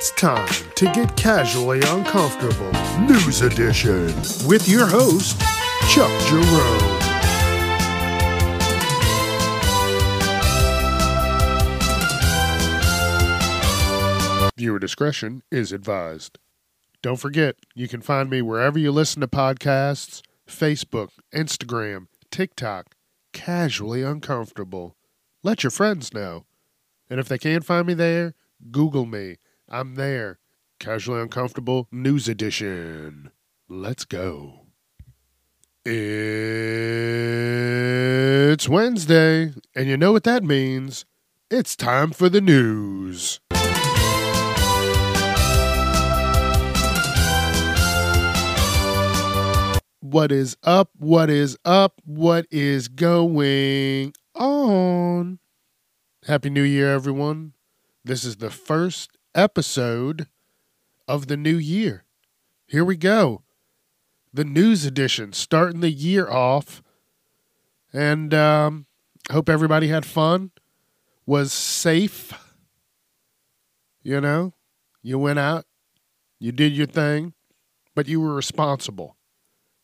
It's time to get casually uncomfortable. News Edition with your host, Chuck Jerome. Viewer discretion is advised. Don't forget, you can find me wherever you listen to podcasts Facebook, Instagram, TikTok, casually uncomfortable. Let your friends know. And if they can't find me there, Google me. I'm there. Casually Uncomfortable News Edition. Let's go. It's Wednesday, and you know what that means. It's time for the news. What is up? What is up? What is going on? Happy New Year, everyone. This is the first episode of the new year. Here we go. The news edition, starting the year off. And um, hope everybody had fun, was safe. You know, you went out, you did your thing, but you were responsible.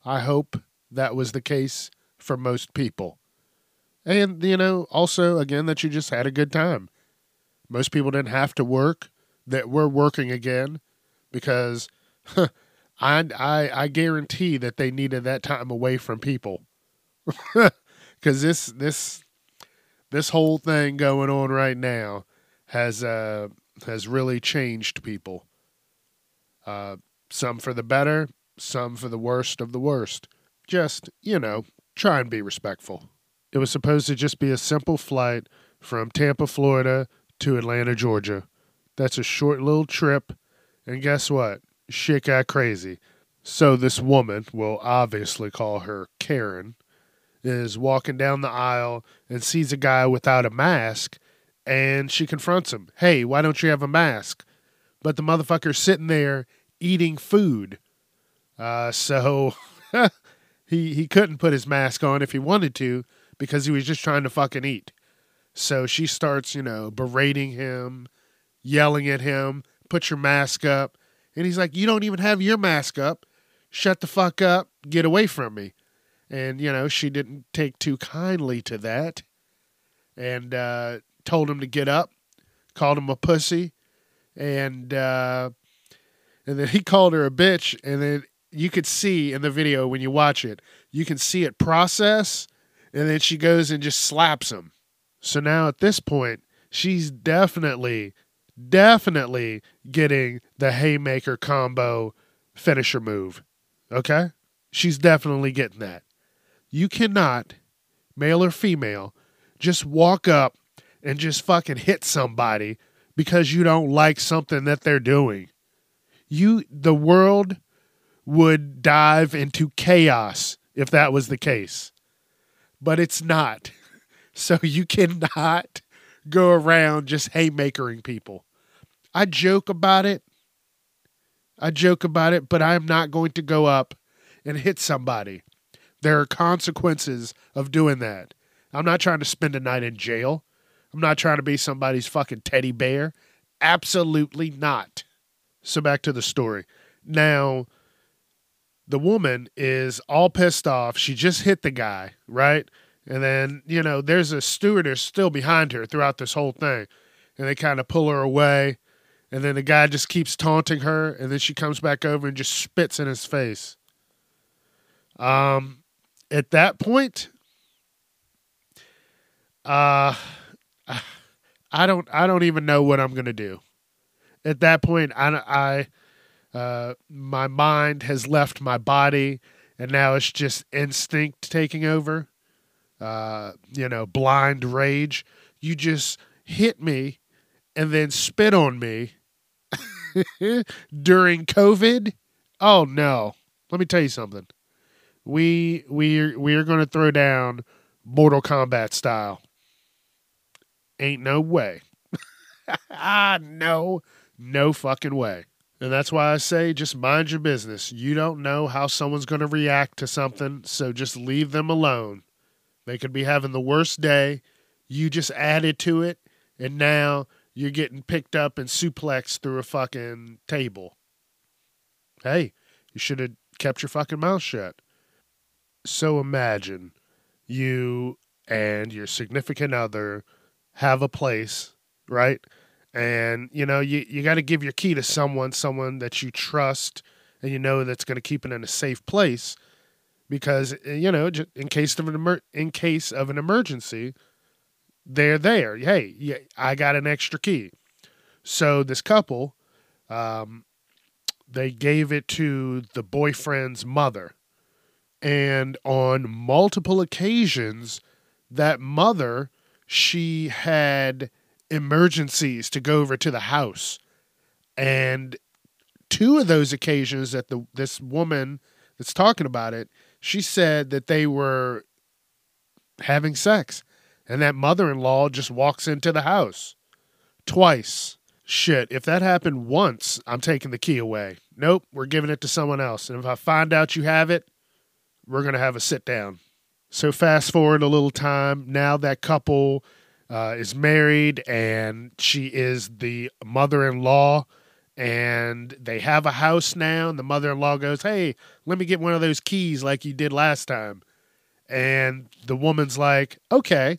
I hope that was the case for most people. And, you know, also, again, that you just had a good time. Most people didn't have to work, that we're working again because I, I, I guarantee that they needed that time away from people. Because this, this, this whole thing going on right now has, uh, has really changed people. Uh, some for the better, some for the worst of the worst. Just, you know, try and be respectful. It was supposed to just be a simple flight from Tampa, Florida to Atlanta, Georgia. That's a short little trip. And guess what? Shit got crazy. So this woman, we'll obviously call her Karen, is walking down the aisle and sees a guy without a mask and she confronts him. Hey, why don't you have a mask? But the motherfucker's sitting there eating food. Uh, so he he couldn't put his mask on if he wanted to because he was just trying to fucking eat. So she starts, you know, berating him, yelling at him, put your mask up. And he's like, You don't even have your mask up. Shut the fuck up. Get away from me. And, you know, she didn't take too kindly to that and uh, told him to get up, called him a pussy. And, uh, and then he called her a bitch. And then you could see in the video when you watch it, you can see it process, and then she goes and just slaps him. So now at this point, she's definitely, definitely getting the haymaker combo finisher move. Okay? She's definitely getting that. You cannot, male or female, just walk up and just fucking hit somebody because you don't like something that they're doing. You the world would dive into chaos if that was the case. But it's not. So you cannot go around just haymakering people. I joke about it. I joke about it, but I'm not going to go up and hit somebody. There are consequences of doing that. I'm not trying to spend a night in jail. I'm not trying to be somebody's fucking teddy bear. Absolutely not. So back to the story. Now, the woman is all pissed off. She just hit the guy, right? And then, you know, there's a stewardess still behind her throughout this whole thing. And they kind of pull her away. And then the guy just keeps taunting her. And then she comes back over and just spits in his face. Um, at that point, uh, I don't, I don't even know what I'm to do. At that point, I, I, uh, my mind has left my body, and now it's just instinct taking over. Uh, you know, blind rage. You just hit me and then spit on me during COVID. Oh no! Let me tell you something. We we we are going to throw down Mortal Kombat style. Ain't no way. ah, no, no fucking way. And that's why I say just mind your business. You don't know how someone's going to react to something, so just leave them alone. They could be having the worst day. You just added to it, and now you're getting picked up and suplexed through a fucking table. Hey, you should have kept your fucking mouth shut. So imagine you and your significant other have a place, right? And you know, you, you got to give your key to someone, someone that you trust and you know that's going to keep it in a safe place because eh, you know, in case of an emer- in case of an emergency, they're there. Hey, I got an extra key. So this couple, um, they gave it to the boyfriend's mother, and on multiple occasions, that mother she had emergencies to go over to the house, and two of those occasions that the this woman that's talking about it, she said that they were having sex and that mother-in-law just walks into the house twice. Shit, if that happened once, I'm taking the key away. Nope, we're giving it to someone else. And if I find out you have it, we're going to have a sit down. So fast forward a little time. Now that couple uh, is married and she is the mother-in-law and they have a house now and the mother-in-law goes hey let me get one of those keys like you did last time and the woman's like okay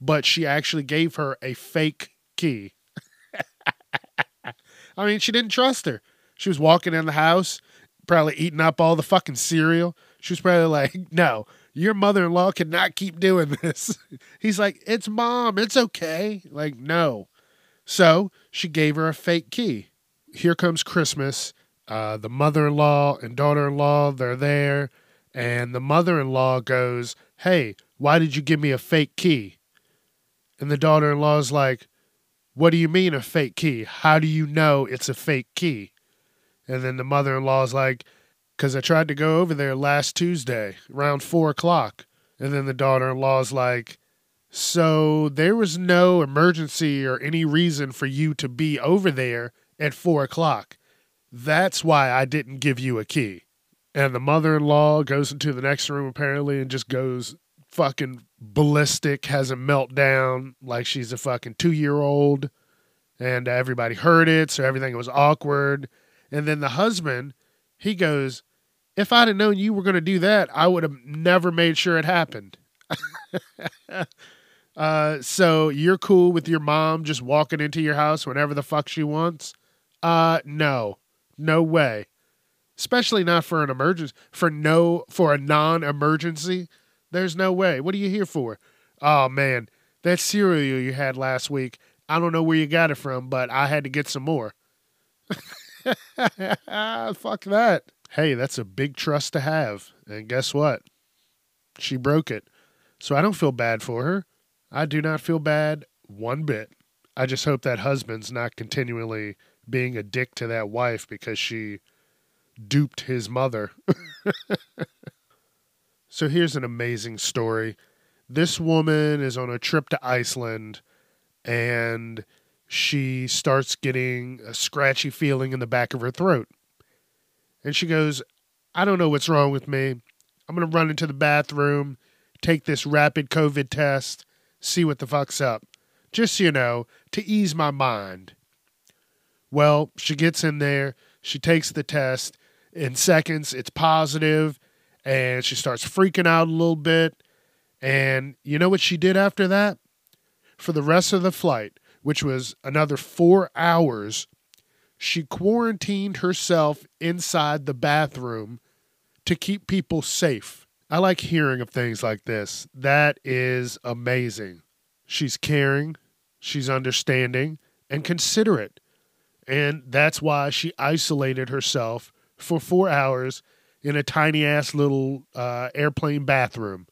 but she actually gave her a fake key. I mean she didn't trust her. She was walking in the house probably eating up all the fucking cereal. She was probably like no your mother-in-law cannot keep doing this. He's like it's mom. It's okay. Like no. So she gave her a fake key. Here comes Christmas. Uh, the mother in law and daughter in law, they're there. And the mother in law goes, Hey, why did you give me a fake key? And the daughter in law is like, What do you mean a fake key? How do you know it's a fake key? And then the mother in law is like, Because I tried to go over there last Tuesday around four o'clock. And then the daughter in law is like, So there was no emergency or any reason for you to be over there at four o'clock. That's why I didn't give you a key. And the mother in law goes into the next room apparently and just goes fucking ballistic, has a meltdown like she's a fucking two year old. And everybody heard it, so everything was awkward. And then the husband, he goes, If I'd have known you were going to do that, I would have never made sure it happened. uh, so you're cool with your mom just walking into your house whenever the fuck she wants? Uh, no, no way. Especially not for an emergency, for no, for a non-emergency. There's no way. What are you here for? Oh man, that cereal you had last week. I don't know where you got it from, but I had to get some more. Fuck that. Hey, that's a big trust to have. And guess what? She broke it. So I don't feel bad for her. I do not feel bad one bit. I just hope that husband's not continually being a dick to that wife because she duped his mother. so here's an amazing story. This woman is on a trip to Iceland and she starts getting a scratchy feeling in the back of her throat. And she goes, I don't know what's wrong with me. I'm going to run into the bathroom, take this rapid COVID test, see what the fuck's up. Just, you know, to ease my mind. Well, she gets in there, she takes the test. In seconds, it's positive, and she starts freaking out a little bit. And you know what she did after that? For the rest of the flight, which was another four hours, she quarantined herself inside the bathroom to keep people safe. I like hearing of things like this. That is amazing. She's caring, she's understanding, and considerate. And that's why she isolated herself for four hours in a tiny ass little uh, airplane bathroom.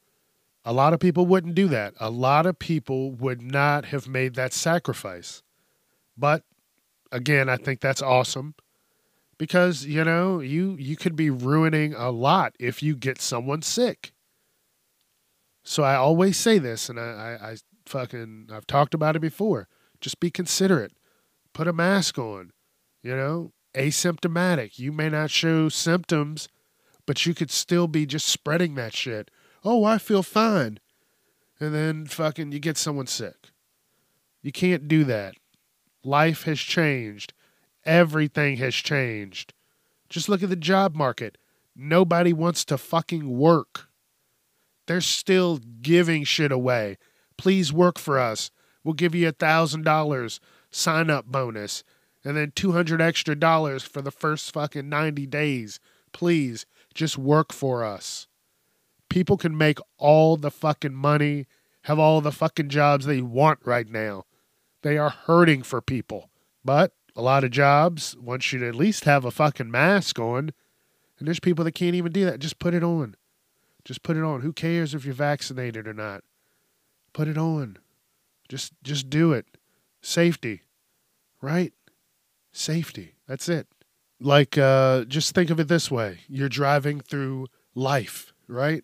A lot of people wouldn't do that. A lot of people would not have made that sacrifice. But again, I think that's awesome because you know you you could be ruining a lot if you get someone sick. So I always say this, and I, I, I fucking I've talked about it before. Just be considerate put a mask on. You know, asymptomatic. You may not show symptoms, but you could still be just spreading that shit. Oh, I feel fine. And then fucking you get someone sick. You can't do that. Life has changed. Everything has changed. Just look at the job market. Nobody wants to fucking work. They're still giving shit away. Please work for us. We'll give you a thousand dollars sign up bonus and then 200 extra dollars for the first fucking 90 days. Please just work for us. People can make all the fucking money, have all the fucking jobs they want right now. They are hurting for people. But a lot of jobs want you to at least have a fucking mask on. And there's people that can't even do that. Just put it on. Just put it on. Who cares if you're vaccinated or not? Put it on. Just just do it. Safety. Right? Safety. That's it. Like uh just think of it this way. You're driving through life, right?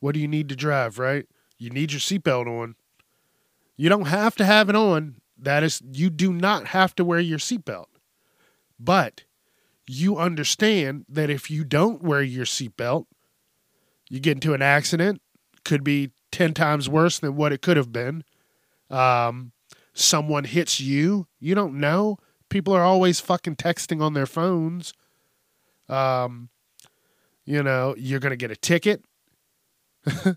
What do you need to drive, right? You need your seatbelt on. You don't have to have it on. That is you do not have to wear your seatbelt. But you understand that if you don't wear your seatbelt, you get into an accident, could be 10 times worse than what it could have been. Um, someone hits you, you don't know. People are always fucking texting on their phones. Um, you know, you're to get a ticket. and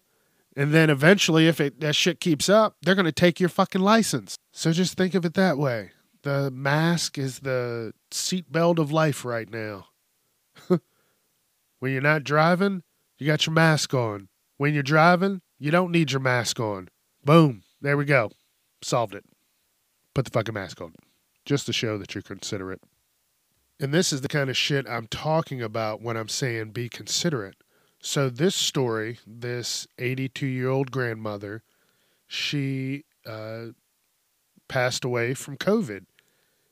then eventually, if it, that shit keeps up, they're to take your fucking license. So just think of it that way. The mask is the seatbelt of life right now. when you're not driving, you got your mask on. When you're driving, you don't need your mask on. Boom. There we go. Solved it. Put the fucking mask on. Just to show that you're considerate. And this is the kind of shit I'm talking about when I'm saying be considerate. So, this story, this 82 year old grandmother, she uh, passed away from COVID.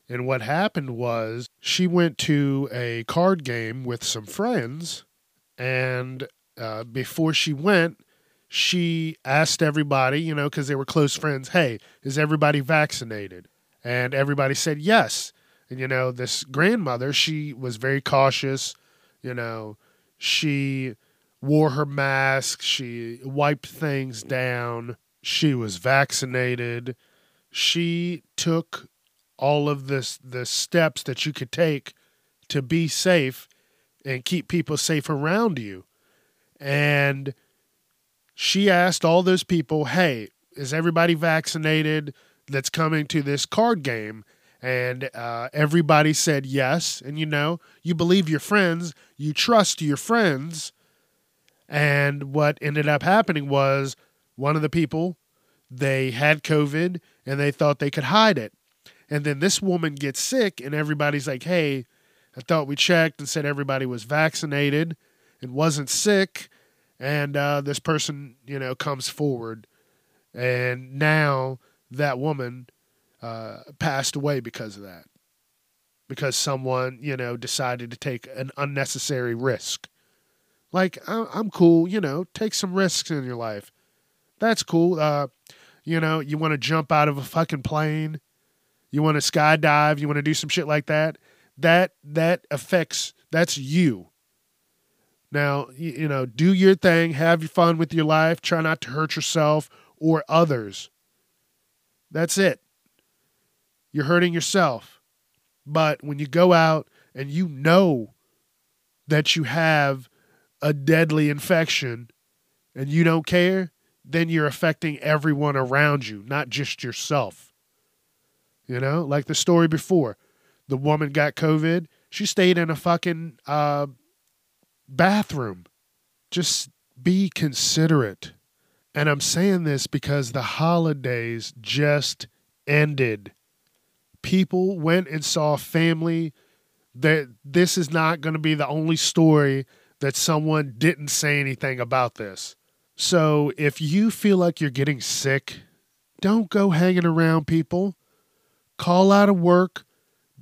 And what happened was she went to a card game with some friends. And uh, before she went, she asked everybody, you know, because they were close friends, hey, is everybody vaccinated? And everybody said yes. And, you know, this grandmother, she was very cautious. You know, she wore her mask, she wiped things down, she was vaccinated. She took all of this the steps that you could take to be safe and keep people safe around you. And she asked all those people, "Hey, is everybody vaccinated that's coming to this card game?" And uh, everybody said yes. And you know, you believe your friends, you trust your friends. And what ended up happening was one of the people they had COVID and they thought they could hide it. And then this woman gets sick, and everybody's like, hey, I thought we checked and said everybody was vaccinated and wasn't sick. And uh, this person, you know, comes forward. And now that woman uh, passed away because of that. Because someone, you know, decided to take an unnecessary risk. Like, I'm cool, you know, take some risks in your life. That's cool. Uh, you know, you want to jump out of a fucking plane you want to skydive, you want to do some shit like that, that that affects that's you. Now, you, you know, do your thing, have your fun with your life, try not to hurt yourself or others. That's it. You're hurting yourself. But when you go out and you know that you have a deadly infection and you don't care, then you're affecting everyone around you, not just yourself. You know, like the story before. The woman got COVID. She stayed in a fucking uh, bathroom. Just be considerate. And I'm saying this because the holidays just ended. People went and saw family. That this is not going to be the only story that someone didn't say anything about this. So if you feel like you're getting sick, don't go hanging around people call out of work,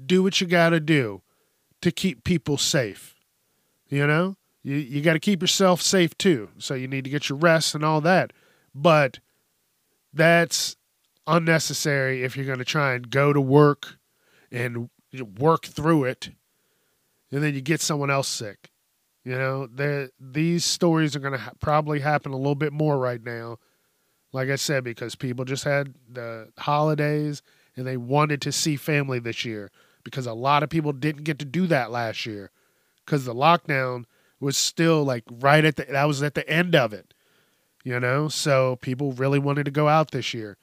do what you got to do to keep people safe. You know, you, you got to keep yourself safe too. So you need to get your rest and all that. But that's unnecessary if you're going to try and go to work and work through it and then you get someone else sick. You know, these stories are going to ha- probably happen a little bit more right now. Like I said, because people just had the holidays and they wanted to see family this year because a lot of people didn't get to do that last year because the lockdown was still like right at the that was at the end of it you know? So people really wanted to go out this year.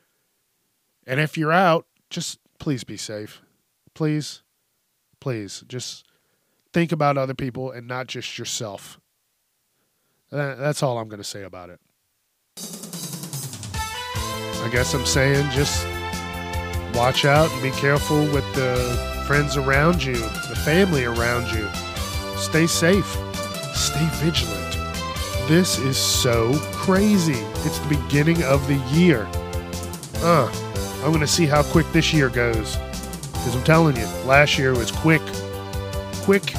And if you're out just please be safe. Please please just think about other people and not just yourself. That's all i'm going to say about it. I guess i'm saying just watch out and be careful with the friends around you the family around you. Stay safe. Stay vigilant this is so crazy. It's the beginning of the year. Uh, I'm going to see how quick this year goes. Because I'm telling you, last year was quick. Quick.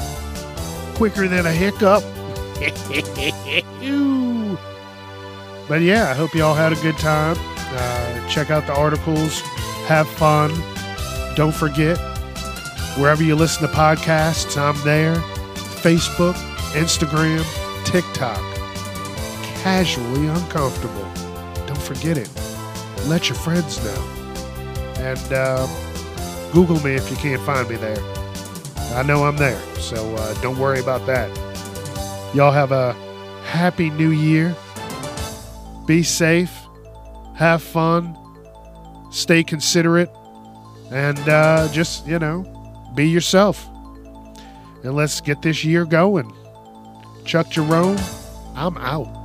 Quicker than a hiccup. but yeah, I hope you all had a good time. Uh, check out the articles. Have fun. Don't forget, wherever you listen to podcasts, I'm there. Facebook, Instagram, TikTok casually uncomfortable. Don't forget it. Let your friends know. And uh, Google me if you can't find me there. I know I'm there, so uh, don't worry about that. Y'all have a happy new year. Be safe. Have fun. Stay considerate. And uh, just, you know, be yourself. And let's get this year going. Chuck Jerome, I'm out.